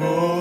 Oh.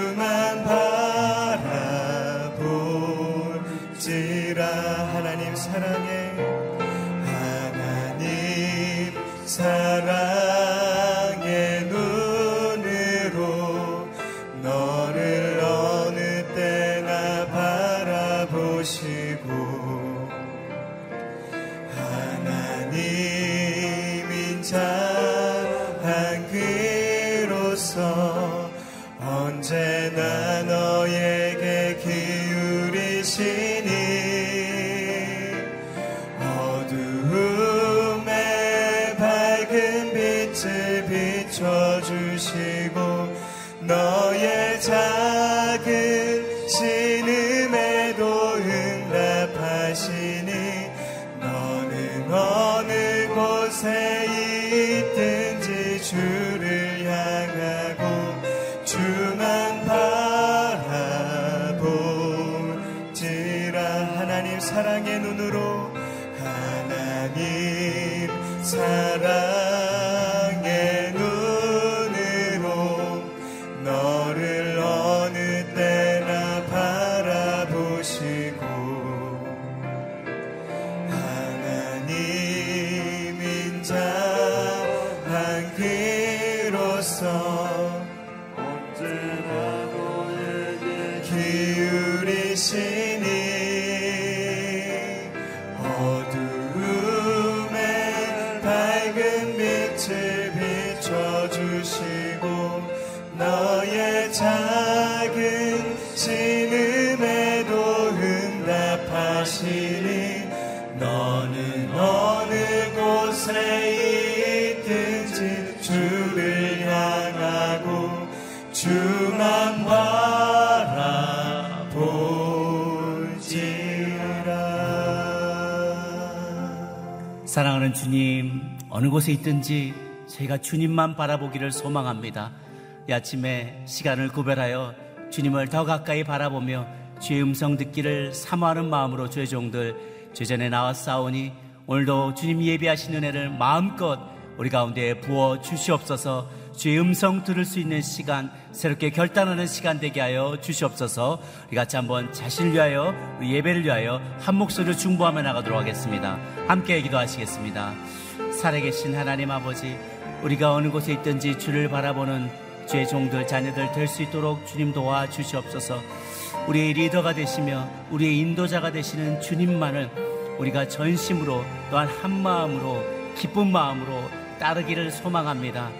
주만 바라볼지라. 하나님 사랑해. 하나님 사랑 da 곳에 있든지 저희가 주님만 바라보기를 소망합니다. 이 아침에 시간을 구별하여 주님을 더 가까이 바라보며 주의 음성 듣기를 사모하는 마음으로 주의 종들 주전에 나와 싸우니 오늘도 주님 예비하신 은혜를 마음껏 우리 가운데 부어 주시옵소서. 주의 음성 들을 수 있는 시간 새롭게 결단하는 시간 되게 하여 주시옵소서. 우리 같이 한번 자신을 위하여 예배를 위하여 한 목소리로 중보하며 나가도록 하겠습니다. 함께 기도하시겠습니다 살아계신 하나님 아버지 우리가 어느 곳에 있든지 주를 바라보는 주의 종들 자녀들 될 수 있도록 주님 도와 주시옵소서. 우리의 리더가 되시며 우리의 인도자가 되시는 주님만을 우리가 전심으로 또한 한 마음으로 기쁜 마음으로 따르기를 소망합니다.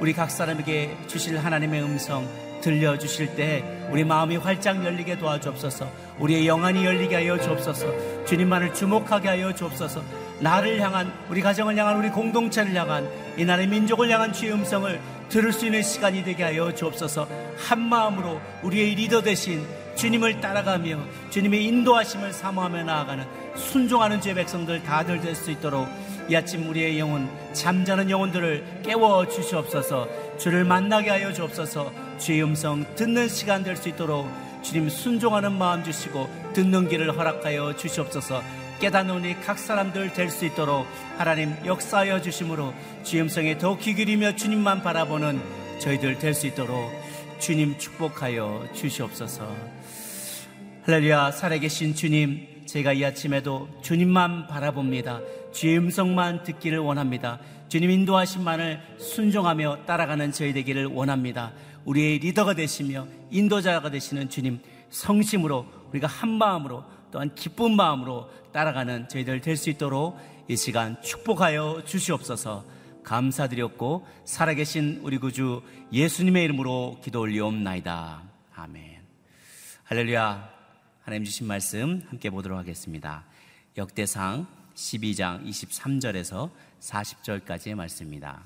우리 각 사람에게 주실 하나님의 음성 들려주실 때 우리 마음이 활짝 열리게 도와주옵소서. 우리의 영안이 열리게 하여 주옵소서. 주님만을 주목하게 하여 주옵소서 나를 향한 우리 가정을 향한 우리 공동체를 향한 이 나라의 민족을 향한 주의 음성을 들을 수 있는 시간이 되게 하여 주옵소서. 한 마음으로 우리의 리더 대신 주님을 따라가며 주님의 인도하심을 사모하며 나아가는 순종하는 주의 백성들 다들 될 수 있도록 이 아침 우리의 영혼 잠자는 영혼들을 깨워 주시옵소서. 주를 만나게 하여 주옵소서. 주의 음성 듣는 시간 될 수 있도록 주님 순종하는 마음 주시고 듣는 길을 허락하여 주시옵소서 우리 각 사람들 될 수 있도록 하나님 역사하여 주심으로 주의 음성에 더 귀기리며 주님만 바라보는 저희들 될 수 있도록 주님 축복하여 주시옵소서. 할렐루야 살아계신 주님 제가 이 아침에도 주님만 바라봅니다. 주의 음성만 듣기를 원합니다. 주님 인도하신만을 순종하며 따라가는 저희 되기를 원합니다. 우리의 리더가 되시며 인도자가 되시는 주님 성심으로 우리가 한 마음으로 또한 기쁜 마음으로 따라가는 저희들 될 수 있도록 이 시간 축복하여 주시옵소서 감사드렸고 살아계신 우리 구주 예수님의 이름으로 기도 올리옵나이다. 아멘. 할렐루야. 하나님 주신 말씀 함께 보도록 하겠습니다. 역대상 12장 23절에서 40절까지의 말씀입니다.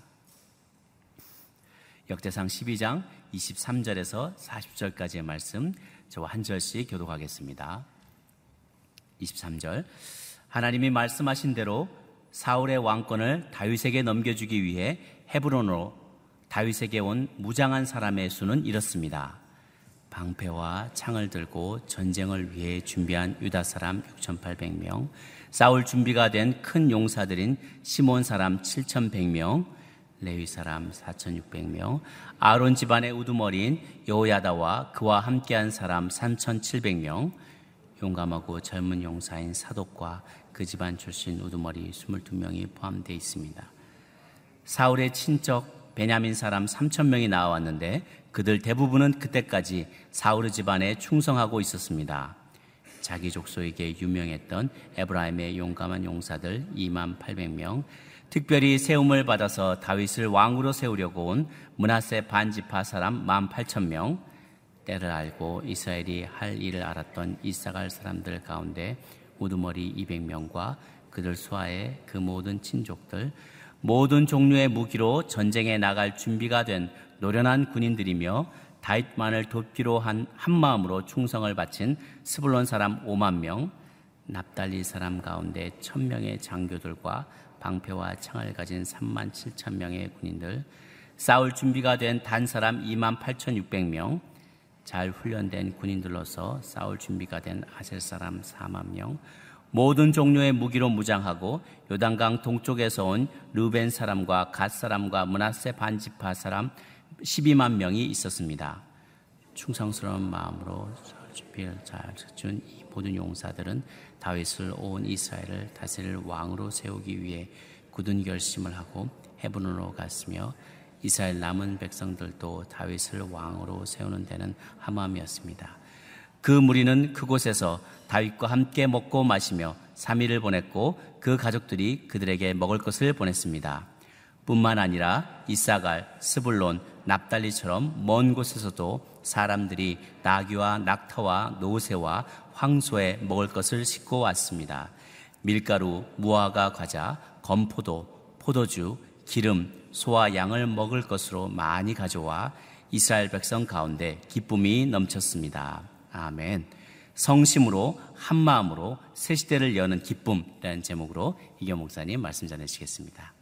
역대상 12장 23절에서 40절까지의 말씀 저와 한 절씩 교독하겠습니다. 23절 하나님이 말씀하신 대로 사울의 왕권을 다윗에게 넘겨주기 위해 헤브론으로 다윗에게 온 무장한 사람의 수는 이렇습니다. 방패와 창을 들고 전쟁을 위해 준비한 유다 사람 6,800명, 싸울 준비가 된 큰 용사들인 시몬 사람 7,100명, 레위 사람 4,600명, 아론 집안의 우두머리인 여호야다와 그와 함께한 사람 3,700명, 용감하고 젊은 용사인 사독과 그 집안 출신 우두머리 22명이 포함되어 있습니다. 사울의 친척 베냐민 사람 3천 명이 나왔는데 그들 대부분은 그때까지 사울의 집안에 충성하고 있었습니다. 자기 족속에게 유명했던 에브라임의 용감한 용사들 2만 800명, 특별히 세움을 받아서 다윗을 왕으로 세우려고 온 문하세 반지파 사람 1만 8천 명, 때를 알고 이스라엘이 할 일을 알았던 이사갈 사람들 가운데 우두머리 200명과 그들 수하의 그 모든 친족들, 모든 종류의 무기로 전쟁에 나갈 준비가 된 노련한 군인들이며 다윗만을 돕기로 한 한마음으로 충성을 바친 스불론 사람 5만 명, 납달리 사람 가운데 1000명의 장교들과 방패와 창을 가진 3만 7천 명의 군인들, 싸울 준비가 된 단 사람 2만 8,600명, 잘 훈련된 군인들로서 싸울 준비가 된 아셀 사람 4만 명, 모든 종류의 무기로 무장하고 요단강 동쪽에서 온 루벤 사람과 갓 사람과 문하세 반지파 사람 12만 명이 있었습니다. 충성스러운 마음으로 준비를 잘준 이 모든 용사들은 다윗을 온 이스라엘을 다스릴 왕으로 세우기 위해 굳은 결심을 하고 헤브론으로 갔으며 이스라엘 남은 백성들도 다윗을 왕으로 세우는 데는 하마음이었습니다. 그 무리는 그곳에서 다윗과 함께 먹고 마시며 3일을 보냈고 그 가족들이 그들에게 먹을 것을 보냈습니다. 뿐만 아니라 이사갈, 스불론, 납달리처럼 먼 곳에서도 사람들이 나귀와 낙타와 노새와 황소에 먹을 것을 싣고 왔습니다. 밀가루, 무화과 과자, 건포도, 포도주, 기름, 소와 양을 먹을 것으로 많이 가져와 이스라엘 백성 가운데 기쁨이 넘쳤습니다. 아멘. 성심으로 한 마음으로 새 시대를 여는 기쁨이라는 제목으로 이경 목사님 말씀 전해주시겠습니다.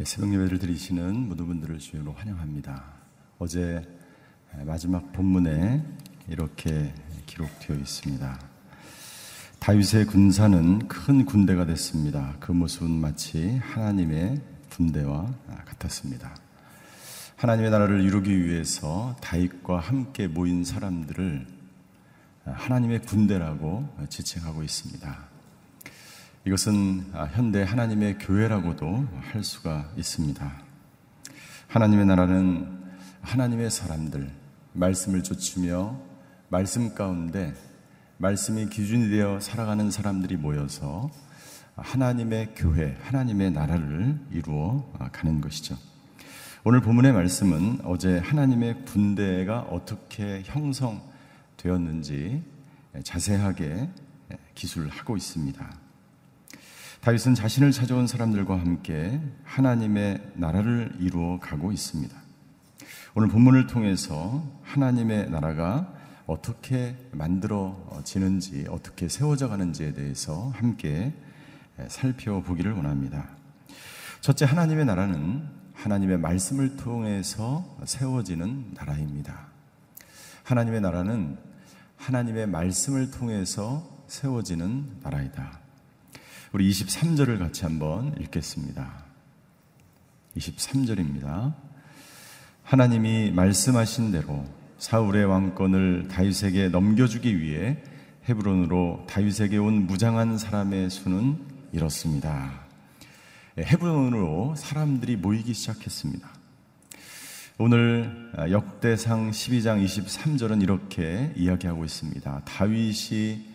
예, 새벽 예배를 드리시는 모든 분들을 주여로 환영합니다. 어제 마지막 본문에 이렇게 기록되어 있습니다. 다윗의 군사는 큰 군대가 됐습니다. 그 모습은 마치 하나님의 군대와 같았습니다. 하나님의 나라를 이루기 위해서 다윗과 함께 모인 사람들을 하나님의 군대라고 지칭하고 있습니다. 이것은 현대 하나님의 교회라고도 할 수가 있습니다. 하나님의 나라는 하나님의 사람들, 말씀을 좇으며 말씀 가운데 말씀이 기준이 되어 살아가는 사람들이 모여서 하나님의 교회, 하나님의 나라를 이루어 가는 것이죠. 오늘 본문의 말씀은 어제 하나님의 군대가 어떻게 형성되었는지 자세하게 기술하고 있습니다. 다윗은 자신을 찾아온 사람들과 함께 하나님의 나라를 이루어 가고 있습니다. 오늘 본문을 통해서 하나님의 나라가 어떻게 만들어지는지, 어떻게 세워져 가는지에 대해서 함께 살펴보기를 원합니다. 첫째, 하나님의 나라는 하나님의 말씀을 통해서 세워지는 나라입니다. 하나님의 나라는 하나님의 말씀을 통해서 세워지는 나라이다. 우리 23절을 같이 한번 읽겠습니다. 23절입니다. 하나님이 말씀하신 대로 사울의 왕권을 다윗에게 넘겨주기 위해 헤브론으로 다윗에게 온 무장한 사람의 수는 이렇습니다. 예, 헤브론으로 사람들이 모이기 시작했습니다. 오늘 역대상 12장 23절은 이렇게 이야기하고 있습니다. 다윗이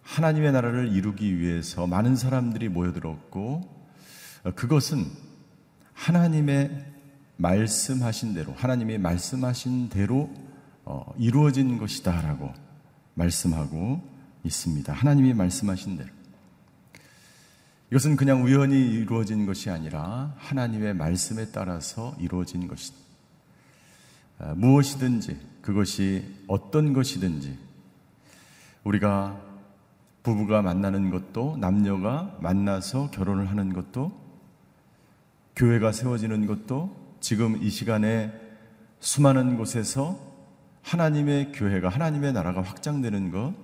하나님의 나라를 이루기 위해서 많은 사람들이 모여들었고 그것은 하나님의 말씀하신 대로 하나님이 말씀하신 대로 어, 이루어진 것이다라고 말씀하고 있습니다. 하나님이 말씀하신 대로 이것은 그냥 우연히 이루어진 것이 아니라 하나님의 말씀에 따라서 이루어진 것이다. 어, 무엇이든지 그것이 어떤 것이든지 우리가 부부가 만나는 것도 남녀가 만나서 결혼을 하는 것도 교회가 세워지는 것도 지금 이 시간에 수많은 곳에서 하나님의 교회가 하나님의 나라가 확장되는 것,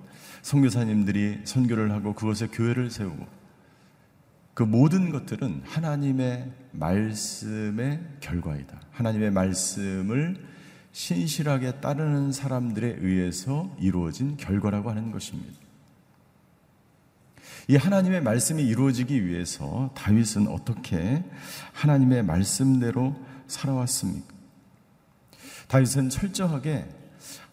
선교사님들이 선교를 하고 그것에 교회를 세우고 그 모든 것들은 하나님의 말씀의 결과이다. 하나님의 말씀을 신실하게 따르는 사람들에 의해서 이루어진 결과라고 하는 것입니다. 이 하나님의 말씀이 이루어지기 위해서 다윗은 어떻게 하나님의 말씀대로 살아왔습니까? 다윗은 철저하게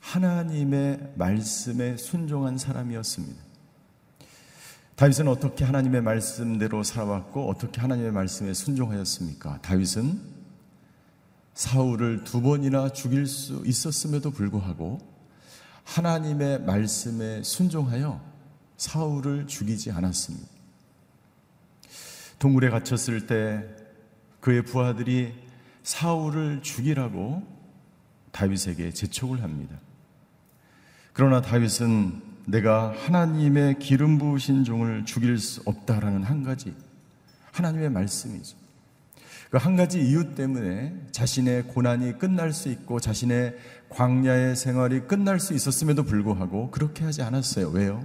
하나님의 말씀에 순종한 사람이었습니다. 다윗은 어떻게 하나님의 말씀대로 살아왔고 어떻게 하나님의 말씀에 순종하였습니까? 다윗은 사울을 두 번이나 죽일 수 있었음에도 불구하고 하나님의 말씀에 순종하여 사울을 죽이지 않았습니다. 동굴에 갇혔을 때 그의 부하들이 사울을 죽이라고 다윗에게 재촉을 합니다. 그러나 다윗은 내가 하나님의 기름 부으신 종을 죽일 수 없다라는 한 가지 하나님의 말씀이죠. 그 한 가지 이유 때문에 자신의 고난이 끝날 수 있고 자신의 광야의 생활이 끝날 수 있었음에도 불구하고 그렇게 하지 않았어요. 왜요?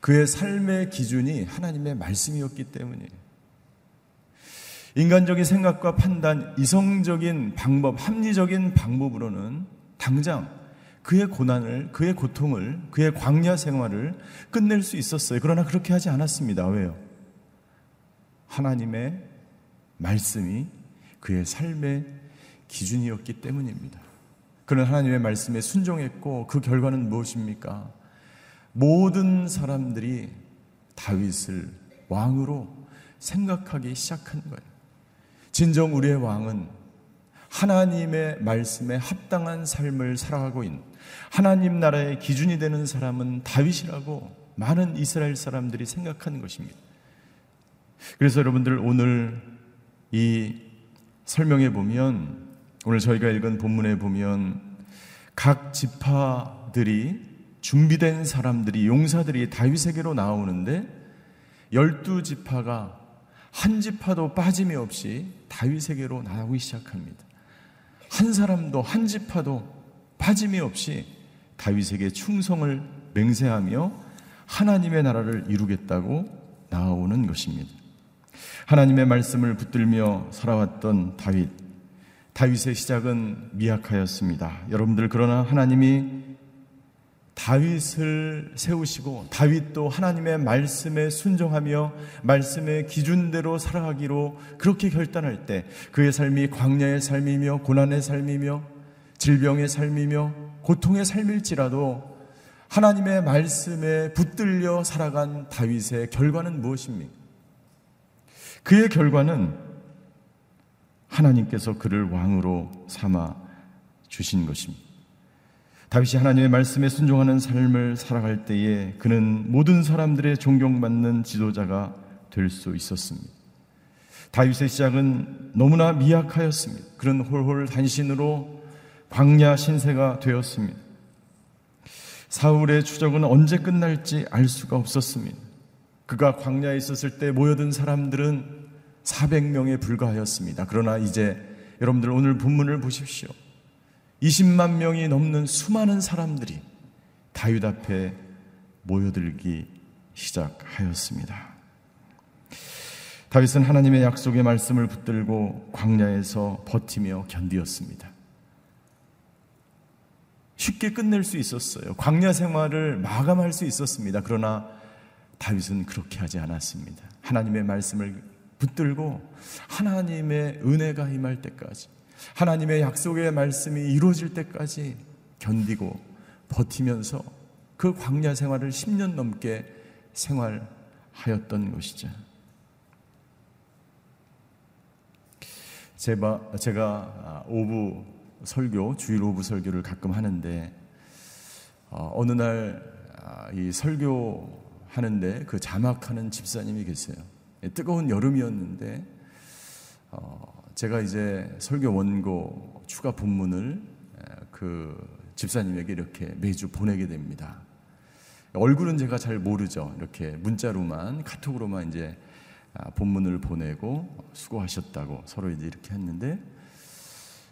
그의 삶의 기준이 하나님의 말씀이었기 때문이에요. 인간적인 생각과 판단, 이성적인 방법, 합리적인 방법으로는 당장 그의 고난을, 그의 고통을, 그의 광야 생활을 끝낼 수 있었어요. 그러나 그렇게 하지 않았습니다. 왜요? 하나님의 말씀이 그의 삶의 기준이었기 때문입니다. 그는 하나님의 말씀에 순종했고 그 결과는 무엇입니까? 모든 사람들이 다윗을 왕으로 생각하기 시작한 거예요. 진정 우리의 왕은 하나님의 말씀에 합당한 삶을 살아가고 있는 하나님 나라의 기준이 되는 사람은 다윗이라고 많은 이스라엘 사람들이 생각하는 것입니다. 그래서 여러분들 오늘 이 설명해 보면 오늘 저희가 읽은 본문에 보면 각 지파들이 준비된 사람들이 용사들이 다윗에게로 나오는데 열두 지파가 한 지파도 빠짐이 없이 다윗에게로 나오기 시작합니다. 한 사람도 한 지파도 빠짐이 없이 다윗에게 충성을 맹세하며 하나님의 나라를 이루겠다고 나오는 것입니다. 하나님의 말씀을 붙들며 살아왔던 다윗. 다윗의 시작은 미약하였습니다. 여러분들 그러나 하나님이 다윗을 세우시고 다윗도 하나님의 말씀에 순종하며 말씀의 기준대로 살아가기로 그렇게 결단할 때 그의 삶이 광야의 삶이며 고난의 삶이며 질병의 삶이며 고통의 삶일지라도 하나님의 말씀에 붙들려 살아간 다윗의 결과는 무엇입니까? 그의 결과는 하나님께서 그를 왕으로 삼아 주신 것입니다. 다윗이 하나님의 말씀에 순종하는 삶을 살아갈 때에 그는 모든 사람들의 존경받는 지도자가 될 수 있었습니다. 다윗의 시작은 너무나 미약하였습니다. 그런 홀홀 단신으로 광야 신세가 되었습니다. 사울의 추적은 언제 끝날지 알 수가 없었습니다. 그가 광야에 있었을 때 모여든 사람들은 400명에 불과하였습니다. 그러나 이제 여러분들 오늘 본문을 보십시오. 20만 명이 넘는 수많은 사람들이 다윗 앞에 모여들기 시작하였습니다. 다윗은 하나님의 약속의 말씀을 붙들고 광야에서 버티며 견디었습니다. 쉽게 끝낼 수 있었어요. 광야 생활을 마감할 수 있었습니다. 그러나 다윗은 그렇게 하지 않았습니다. 하나님의 말씀을 붙들고 하나님의 은혜가 임할 때까지 하나님의 약속의 말씀이 이루어질 때까지 견디고 버티면서 그 광야 생활을 10년 넘게 생활하였던 것이죠. 제가, 제가 오부 설교, 주일 오부 설교를 가끔 하는데, 어, 느 날이 아, 설교 하는데 그 자막하는 집사님이 계세요. 뜨거운 여름이었는데, 어, 제가 이제 설교 원고 추가 본문을 그 집사님에게 이렇게 매주 보내게 됩니다. 얼굴은 제가 잘 모르죠. 이렇게 문자로만 카톡으로만 이제 아, 본문을 보내고 수고하셨다고 서로 이제 이렇게 했는데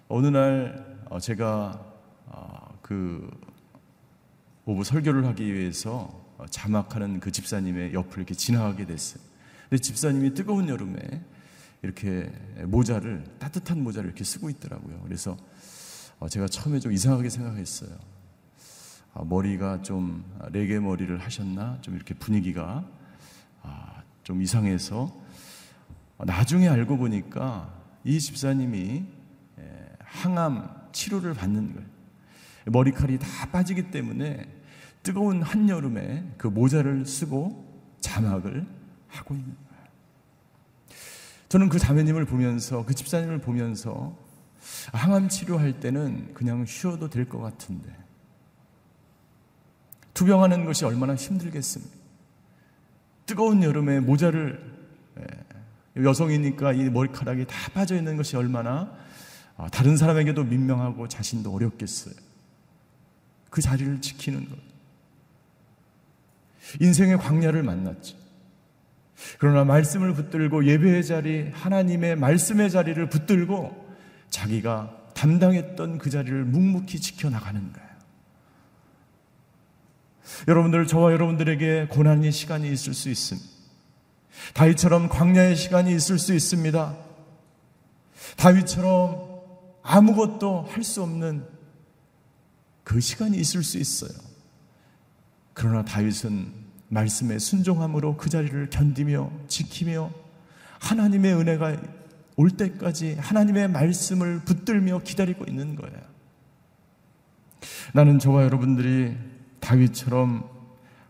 어느 날 어, 제가 어, 그 오부 설교를 하기 위해서 어, 자막하는 그 집사님의 옆을 이렇게 지나가게 됐어요. 근데 집사님이 뜨거운 여름에 이렇게 모자를 따뜻한 모자를 이렇게 쓰고 있더라고요. 그래서 어, 제가 처음에 좀 이상하게 생각했어요. 아, 머리가 좀 레게 머리를 하셨나? 좀 이렇게 분위기가 아, 좀 이상해서 나중에 알고 보니까 이 집사님이 항암 치료를 받는 거예요. 머리칼이 다 빠지기 때문에 뜨거운 한여름에 그 모자를 쓰고 자막을 하고 있는. 저는 그 자매님을 보면서 그 집사님을 보면서 항암 치료할 때는 그냥 쉬어도 될 것 같은데 투병하는 것이 얼마나 힘들겠습니까? 뜨거운 여름에 모자를 예, 여성이니까 이 머리카락이 다 빠져 있는 것이 얼마나 아, 다른 사람에게도 민망하고 자신도 어렵겠어요. 그 자리를 지키는 것. 인생의 광야를 만났지. 그러나 말씀을 붙들고 예배의 자리, 하나님의 말씀의 자리를 붙들고 자기가 담당했던 그 자리를 묵묵히 지켜나가는 거예요. 여러분들, 저와 여러분들에게 고난의 시간이 있을 수 있습니다. 다윗처럼 광야의 시간이 있을 수 있습니다. 다윗처럼 아무것도 할 수 없는 그 시간이 있을 수 있어요. 그러나 다윗은 말씀에 순종함으로 그 자리를 견디며 지키며 하나님의 은혜가 올 때까지 하나님의 말씀을 붙들며 기다리고 있는 거예요. 나는 저와 여러분들이 다윗처럼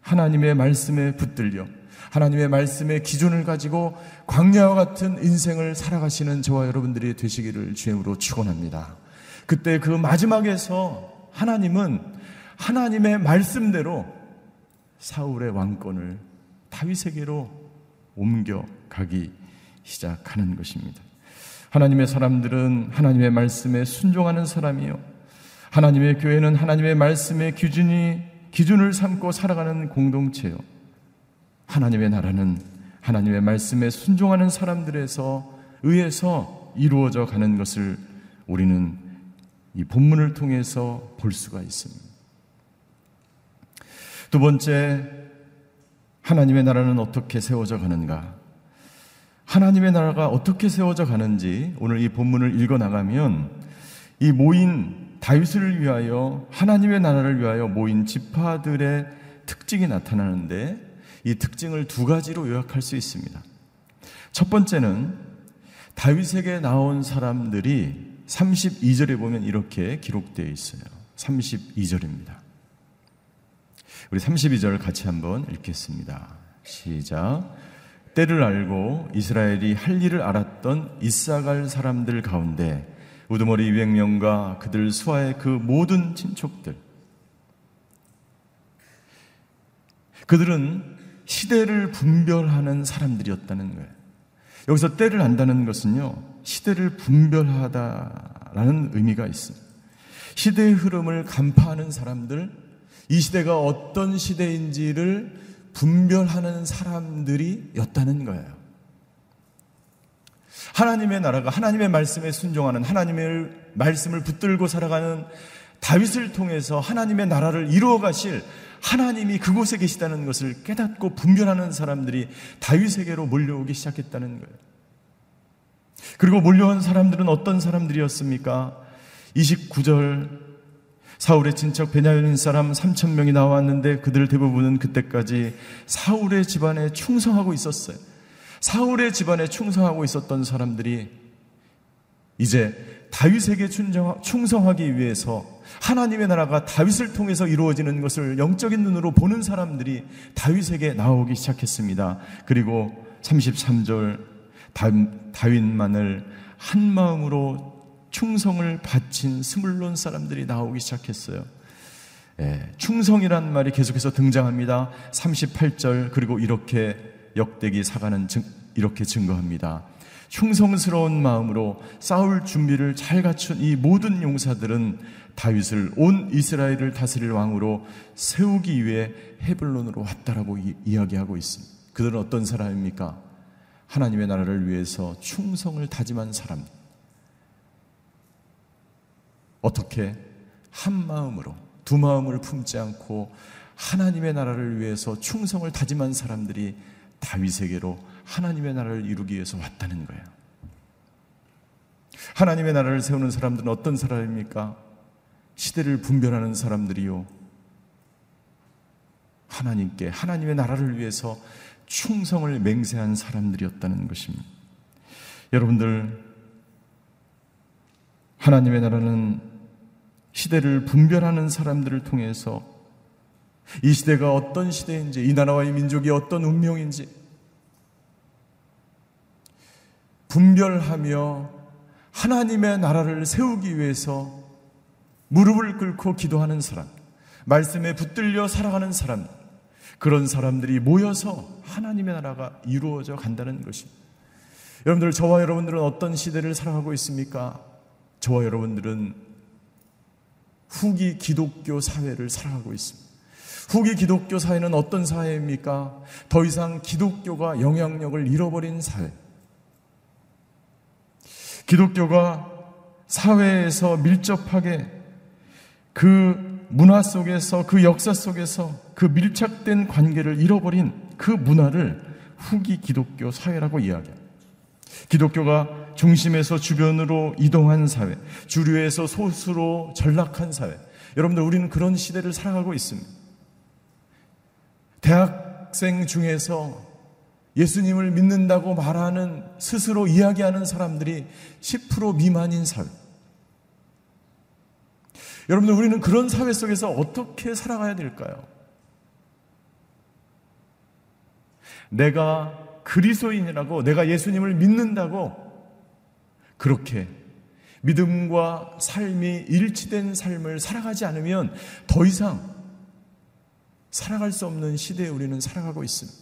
하나님의 말씀에 붙들려 하나님의 말씀의 기준을 가지고 광야와 같은 인생을 살아가시는 저와 여러분들이 되시기를 주임으로 축원합니다. 그때 그 마지막에서 하나님은 하나님의 말씀대로 사울의 왕권을 다윗에게로 옮겨가기 시작하는 것입니다. 하나님의 사람들은 하나님의 말씀에 순종하는 사람이요. 하나님의 교회는 하나님의 말씀의 기준이 기준을 삼고 살아가는 공동체요. 하나님의 나라는 하나님의 말씀에 순종하는 사람들에서 의해서 이루어져 가는 것을 우리는 이 본문을 통해서 볼 수가 있습니다. 두 번째, 하나님의 나라는 어떻게 세워져 가는가? 하나님의 나라가 어떻게 세워져 가는지 오늘 이 본문을 읽어 나가면 이 모인 다윗을 위하여 하나님의 나라를 위하여 모인 지파들의 특징이 나타나는데 이 특징을 두 가지로 요약할 수 있습니다. 첫 번째는 다윗에게 나온 사람들이 32절에 보면 이렇게 기록되어 있어요. 32절입니다. 우리 32절 같이 한번 읽겠습니다. 시작. 때를 알고 이스라엘이 할 일을 알았던 이사갈 사람들 가운데 우두머리 200명과 그들 수하의 그 모든 친척들 그들은 시대를 분별하는 사람들이었다는 거예요. 여기서 때를 안다는 것은요, 시대를 분별하다라는 의미가 있습니다. 시대의 흐름을 간파하는 사람들, 이 시대가 어떤 시대인지를 분별하는 사람들이었다는 거예요. 하나님의 나라가 하나님의 말씀에 순종하는 하나님의 말씀을 붙들고 살아가는 다윗을 통해서 하나님의 나라를 이루어 가실 하나님이 그곳에 계시다는 것을 깨닫고 분별하는 사람들이 다윗에게로 몰려오기 시작했다는 거예요. 그리고 몰려온 사람들은 어떤 사람들이었습니까? 29절 사울의 친척 베냐민 사람 3천 명이 나왔는데 그들 대부분은 그때까지 사울의 집안에 충성하고 있었어요. 사울의 집안에 충성하고 있었던 사람들이 이제 다윗에게 충성하기 위해서 하나님의 나라가 다윗을 통해서 이루어지는 것을 영적인 눈으로 보는 사람들이 다윗에게 나오기 시작했습니다. 그리고 33절 다윗만을 한 마음으로 충성을 바친 스물론 사람들이 나오기 시작했어요. 예, 충성이란 말이 계속해서 등장합니다. 38절 그리고 이렇게 역대기 사가는 증, 이렇게 증거합니다. 충성스러운 마음으로 싸울 준비를 잘 갖춘 이 모든 용사들은 다윗을 온 이스라엘을 다스릴 왕으로 세우기 위해 헤블론으로 왔다라고 이, 이야기하고 있습니다. 그들은 어떤 사람입니까? 하나님의 나라를 위해서 충성을 다짐한 사람. 어떻게 한 마음으로 두 마음을 품지 않고 하나님의 나라를 위해서 충성을 다짐한 사람들이 다윗에게로 하나님의 나라를 이루기 위해서 왔다는 거예요. 하나님의 나라를 세우는 사람들은 어떤 사람입니까? 시대를 분별하는 사람들이요. 하나님께 하나님의 나라를 위해서 충성을 맹세한 사람들이었다는 것입니다. 여러분들 하나님의 나라는 시대를 분별하는 사람들을 통해서 이 시대가 어떤 시대인지, 이 나라와 이 민족이 어떤 운명인지 분별하며 하나님의 나라를 세우기 위해서 무릎을 꿇고 기도하는 사람, 말씀에 붙들려 살아가는 사람, 그런 사람들이 모여서 하나님의 나라가 이루어져 간다는 것입니다. 여러분들, 저와 여러분들은 어떤 시대를 살아가고 있습니까? 저와 여러분들은 후기 기독교 사회를 살아가고 있습니다. 후기 기독교 사회는 어떤 사회입니까? 더 이상 기독교가 영향력을 잃어버린 사회. 기독교가 사회에서 밀접하게 그 문화 속에서 그 역사 속에서 그 밀착된 관계를 잃어버린 그 문화를 후기 기독교 사회라고 이야기합니다. 기독교가 중심에서 주변으로 이동한 사회, 주류에서 소수로 전락한 사회. 여러분들, 우리는 그런 시대를 살아가고 있습니다. 대학생 중에서 예수님을 믿는다고 말하는 스스로 이야기하는 사람들이 10% 미만인 사회. 여러분들, 우리는 그런 사회 속에서 어떻게 살아가야 될까요? 내가 그리스도인이라고 내가 예수님을 믿는다고 그렇게 믿음과 삶이 일치된 삶을 살아가지 않으면 더 이상 살아갈 수 없는 시대에 우리는 살아가고 있습니다.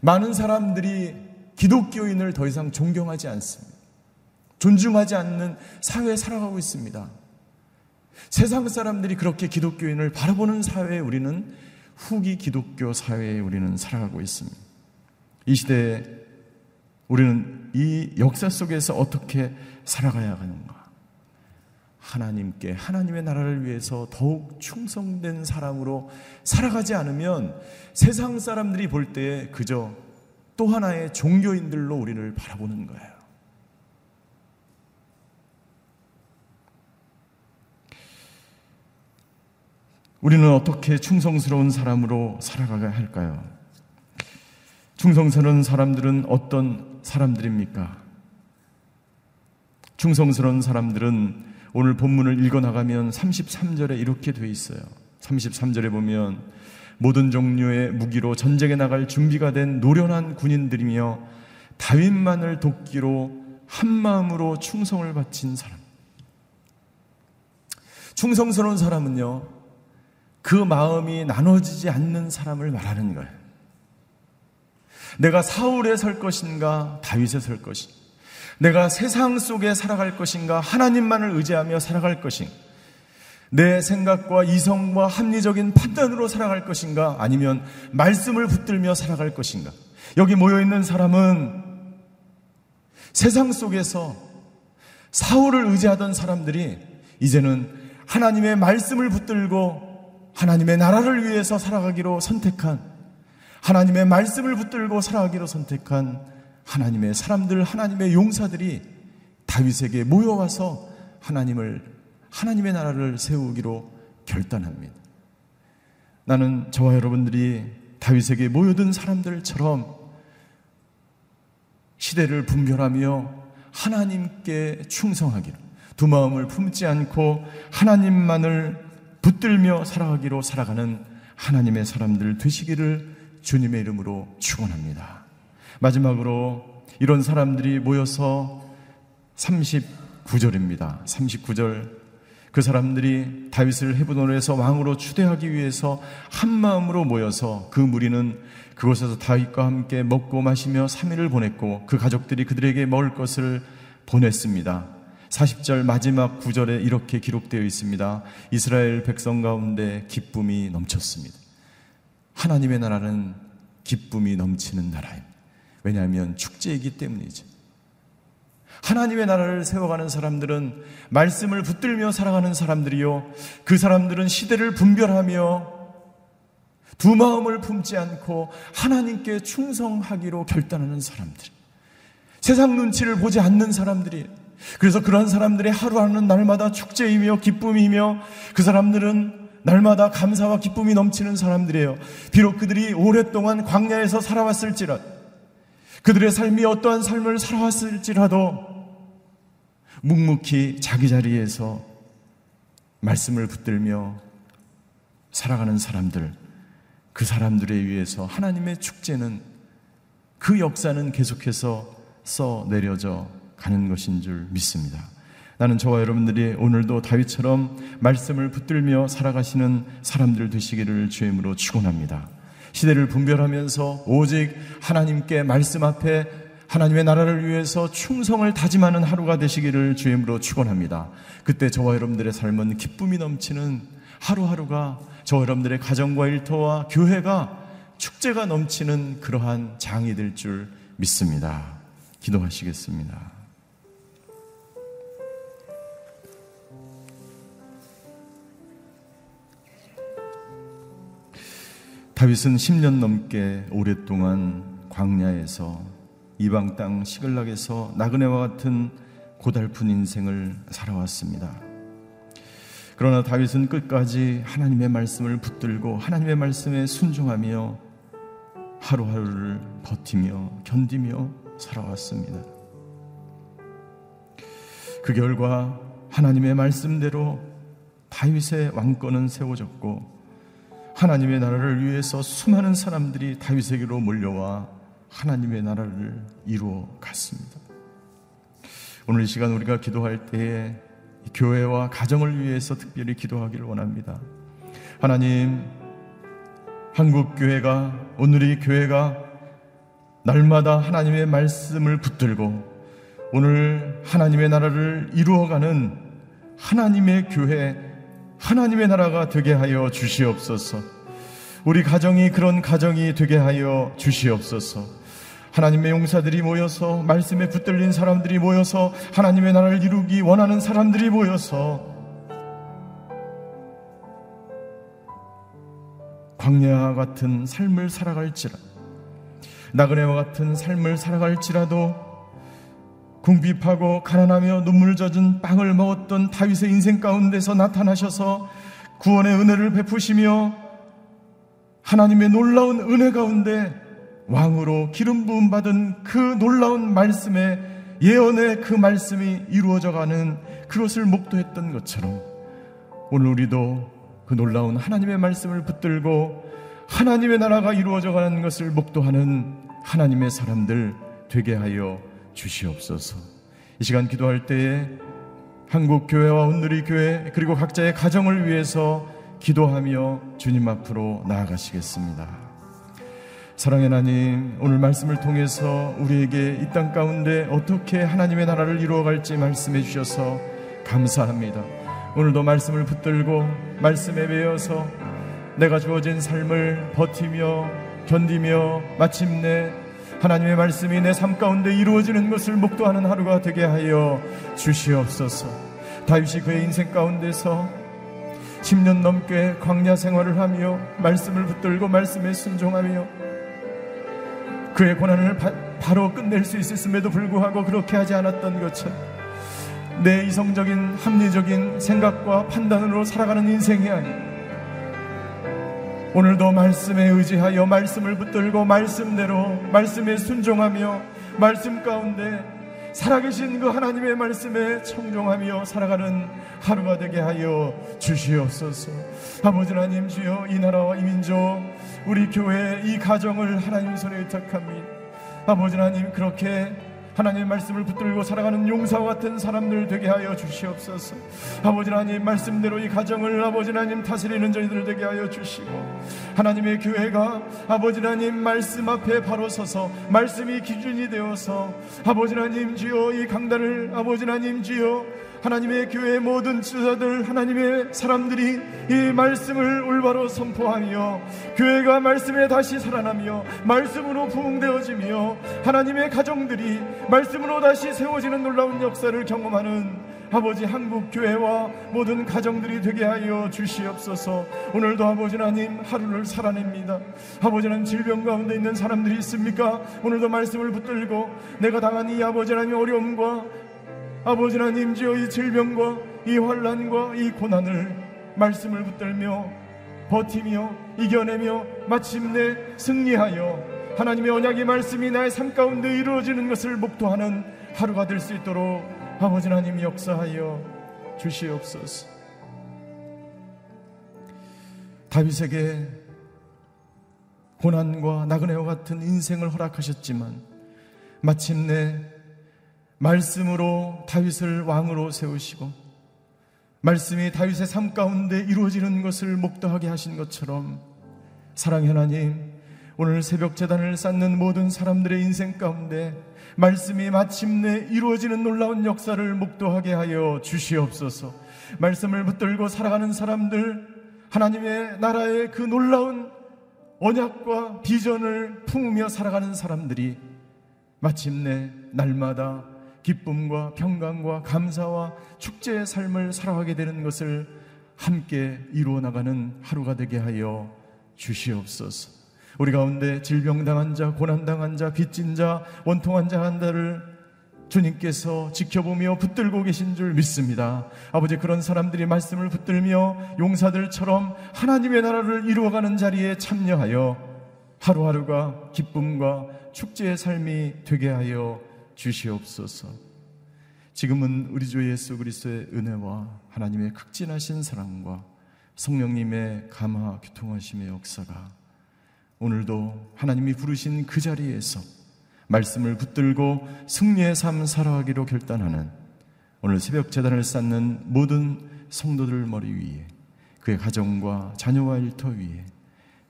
많은 사람들이 기독교인을 더 이상 존경하지 않습니다. 존중하지 않는 사회에 살아가고 있습니다. 세상 사람들이 그렇게 기독교인을 바라보는 사회에 우리는 후기 기독교 사회에 우리는 살아가고 있습니다. 이 시대에 우리는 이 역사 속에서 어떻게 살아가야 하는가? 하나님께 하나님의 나라를 위해서 더욱 충성된 사람으로 살아가지 않으면 세상 사람들이 볼때 그저 또 하나의 종교인들로 우리를 바라보는 거예요. 우리는 어떻게 충성스러운 사람으로 살아가야 할까요? 충성스러운 사람들은 어떤 사람들입니까? 충성스러운 사람들은 오늘 본문을 읽어 나가면 33절에 이렇게 돼 있어요. 33절에 보면 모든 종류의 무기로 전쟁에 나갈 준비가 된 노련한 군인들이며 다윗만을 돕기로 한 마음으로 충성을 바친 사람. 충성스러운 사람은요, 그 마음이 나눠지지 않는 사람을 말하는 거예요. 내가 사울에 설 것인가, 다윗에 설 것인가. 내가 세상 속에 살아갈 것인가, 하나님만을 의지하며 살아갈 것인가. 내 생각과 이성과 합리적인 판단으로 살아갈 것인가, 아니면 말씀을 붙들며 살아갈 것인가. 여기 모여 있는 사람은 세상 속에서 사울을 의지하던 사람들이 이제는 하나님의 말씀을 붙들고 하나님의 나라를 위해서 살아가기로 선택한 하나님의 말씀을 붙들고 살아가기로 선택한 하나님의 사람들, 하나님의 용사들이 다윗에게 모여와서 하나님을, 하나님의 나라를 세우기로 결단합니다. 나는 저와 여러분들이 다윗에게 모여든 사람들처럼 시대를 분별하며 하나님께 충성하기로 두 마음을 품지 않고 하나님만을 붙들며 살아가기로 살아가는 하나님의 사람들 되시기를 주님의 이름으로 축원합니다. 마지막으로 이런 사람들이 모여서 39절입니다. 39절 그 사람들이 다윗을 헤브론에서 왕으로 추대하기 위해서 한 마음으로 모여서 그 무리는 그곳에서 다윗과 함께 먹고 마시며 3일을 보냈고 그 가족들이 그들에게 먹을 것을 보냈습니다. 40절 마지막 구절에 이렇게 기록되어 있습니다. 이스라엘 백성 가운데 기쁨이 넘쳤습니다. 하나님의 나라는 기쁨이 넘치는 나라입니다. 왜냐하면 축제이기 때문이죠. 하나님의 나라를 세워가는 사람들은 말씀을 붙들며 살아가는 사람들이요. 그 사람들은 시대를 분별하며 두 마음을 품지 않고 하나님께 충성하기로 결단하는 사람들. 세상 눈치를 보지 않는 사람들이 그래서 그런 사람들의 하루하루는 날마다 축제이며 기쁨이며 그 사람들은 날마다 감사와 기쁨이 넘치는 사람들이에요. 비록 그들이 오랫동안 광야에서 살아왔을지라도 그들의 삶이 어떠한 삶을 살아왔을지라도 묵묵히 자기 자리에서 말씀을 붙들며 살아가는 사람들, 그 사람들에 의해서 하나님의 축제는 그 역사는 계속해서 써 내려져 가는 것인 줄 믿습니다. 나는 저와 여러분들이 오늘도 다윗처럼 말씀을 붙들며 살아가시는 사람들 되시기를 주임으로 축원합니다. 시대를 분별하면서 오직 하나님께 말씀 앞에 하나님의 나라를 위해서 충성을 다짐하는 하루가 되시기를 주임으로 축원합니다. 그때 저와 여러분들의 삶은 기쁨이 넘치는 하루하루가 저와 여러분들의 가정과 일터와 교회가 축제가 넘치는 그러한 장이 될 줄 믿습니다. 기도하시겠습니다. 다윗은 10년 넘게 오랫동안 광야에서 이방 땅 시글락에서 나그네와 같은 고달픈 인생을 살아왔습니다. 그러나 다윗은 끝까지 하나님의 말씀을 붙들고 하나님의 말씀에 순종하며 하루하루를 버티며 견디며 살아왔습니다. 그 결과 하나님의 말씀대로 다윗의 왕권은 세워졌고 하나님의 나라를 위해서 수많은 사람들이 다윗에게로 몰려와 하나님의 나라를 이루어 갔습니다. 오늘 이 시간 우리가 기도할 때에 교회와 가정을 위해서 특별히 기도하기를 원합니다. 하나님, 한국 교회가 오늘 이 교회가 날마다 하나님의 말씀을 붙들고 오늘 하나님의 나라를 이루어가는 하나님의 교회, 하나님의 나라가 되게 하여 주시옵소서. 우리 가정이 그런 가정이 되게 하여 주시옵소서. 하나님의 용사들이 모여서 말씀에 붙들린 사람들이 모여서 하나님의 나라를 이루기 원하는 사람들이 모여서 광야와 같은 삶을 살아갈지라 나그네와 같은 삶을 살아갈지라도 궁핍하고 가난하며 눈물 젖은 빵을 먹었던 다윗의 인생 가운데서 나타나셔서 구원의 은혜를 베푸시며 하나님의 놀라운 은혜 가운데 왕으로 기름 부음 받은 그 놀라운 말씀의 예언의 그 말씀이 이루어져 가는 그것을 목도했던 것처럼 오늘 우리도 그 놀라운 하나님의 말씀을 붙들고 하나님의 나라가 이루어져 가는 것을 목도하는 하나님의 사람들 되게 하여 주시옵소서. 이 시간 기도할 때에 한국 교회와 온누리 교회 그리고 각자의 가정을 위해서 기도하며 주님 앞으로 나아가시겠습니다. 사랑의 하나님, 오늘 말씀을 통해서 우리에게 이 땅 가운데 어떻게 하나님의 나라를 이루어갈지 말씀해 주셔서 감사합니다. 오늘도 말씀을 붙들고 말씀에 매여서 내가 주어진 삶을 버티며 견디며 마침내 하나님의 말씀이 내 삶 가운데 이루어지는 것을 목도하는 하루가 되게 하여 주시옵소서. 다윗이 그의 인생 가운데서 10년 넘게 광야 생활을 하며 말씀을 붙들고 말씀에 순종하며 그의 고난을 바, 바로 끝낼 수 있었음에도 불구하고 그렇게 하지 않았던 것처럼 내 이성적인 합리적인 생각과 판단으로 살아가는 인생이 아니라 오늘도 말씀에 의지하여 말씀을 붙들고 말씀대로 말씀에 순종하며 말씀 가운데 살아계신 그 하나님의 말씀에 청종하며 살아가는 하루가 되게 하여 주시옵소서. 아버지 하나님 주여 이 나라와 이 민족 우리 교회 이 가정을 하나님 손에 의탁합니다. 아버지 하나님 그렇게 하나님의 말씀을 붙들고 살아가는 용사와 같은 사람들 되게 하여 주시옵소서. 아버지 하나님 말씀대로 이 가정을 아버지 하나님 다스리는 저희들 되게 하여 주시고 하나님의 교회가 아버지 하나님 말씀 앞에 바로 서서 말씀이 기준이 되어서 아버지 하나님 주여 이 강단을 아버지 하나님 주여 하나님의 교회 모든 지도자들 하나님의 사람들이 이 말씀을 올바로 선포하며 교회가 말씀에 다시 살아나며 말씀으로 부흥되어지며 하나님의 가정들이 말씀으로 다시 세워지는 놀라운 역사를 경험하는 아버지 한국 교회와 모든 가정들이 되게 하여 주시옵소서. 오늘도 아버지 하나님 하루를 살아냅니다. 아버지 하나님 질병 가운데 있는 사람들이 있습니까? 오늘도 말씀을 붙들고 내가 당한 이 아버지 하나님 어려움과 아버지 하나님 주여 이 질병과 이 환란과 이 고난을 말씀을 붙들며 버티며 이겨내며 마침내 승리하여 하나님의 언약의 말씀이 나의 삶 가운데 이루어지는 것을 목도하는 하루가 될 수 있도록 아버지 하나님 역사하여 주시옵소서. 다윗에게 고난과 나그네와 같은 인생을 허락하셨지만 마침내 말씀으로 다윗을 왕으로 세우시고 말씀이 다윗의 삶 가운데 이루어지는 것을 목도하게 하신 것처럼 사랑의 하나님 오늘 새벽 재단을 쌓는 모든 사람들의 인생 가운데 말씀이 마침내 이루어지는 놀라운 역사를 목도하게 하여 주시옵소서. 말씀을 붙들고 살아가는 사람들 하나님의 나라의 그 놀라운 언약과 비전을 품으며 살아가는 사람들이 마침내 날마다 기쁨과 평강과 감사와 축제의 삶을 살아가게 되는 것을 함께 이루어 나가는 하루가 되게 하여 주시옵소서. 우리 가운데 질병당한 자, 고난당한 자, 빚진 자, 원통한 자 한다를 주님께서 지켜보며 붙들고 계신 줄 믿습니다. 아버지 그런 사람들이 말씀을 붙들며 용사들처럼 하나님의 나라를 이루어가는 자리에 참여하여 하루하루가 기쁨과 축제의 삶이 되게 하여 주시옵소서. 지금은 우리 주 예수 그리스도의 은혜와 하나님의 극진하신 사랑과 성령님의 감화 교통하심의 역사가 오늘도 하나님이 부르신 그 자리에서 말씀을 붙들고 승리의 삶 살아가기로 결단하는 오늘 새벽 재단을 쌓는 모든 성도들 머리 위에 그의 가정과 자녀와 일터 위에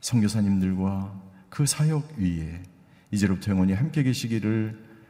성교사님들과 그 사역 위에 이제로부터 영원히 함께 계시기를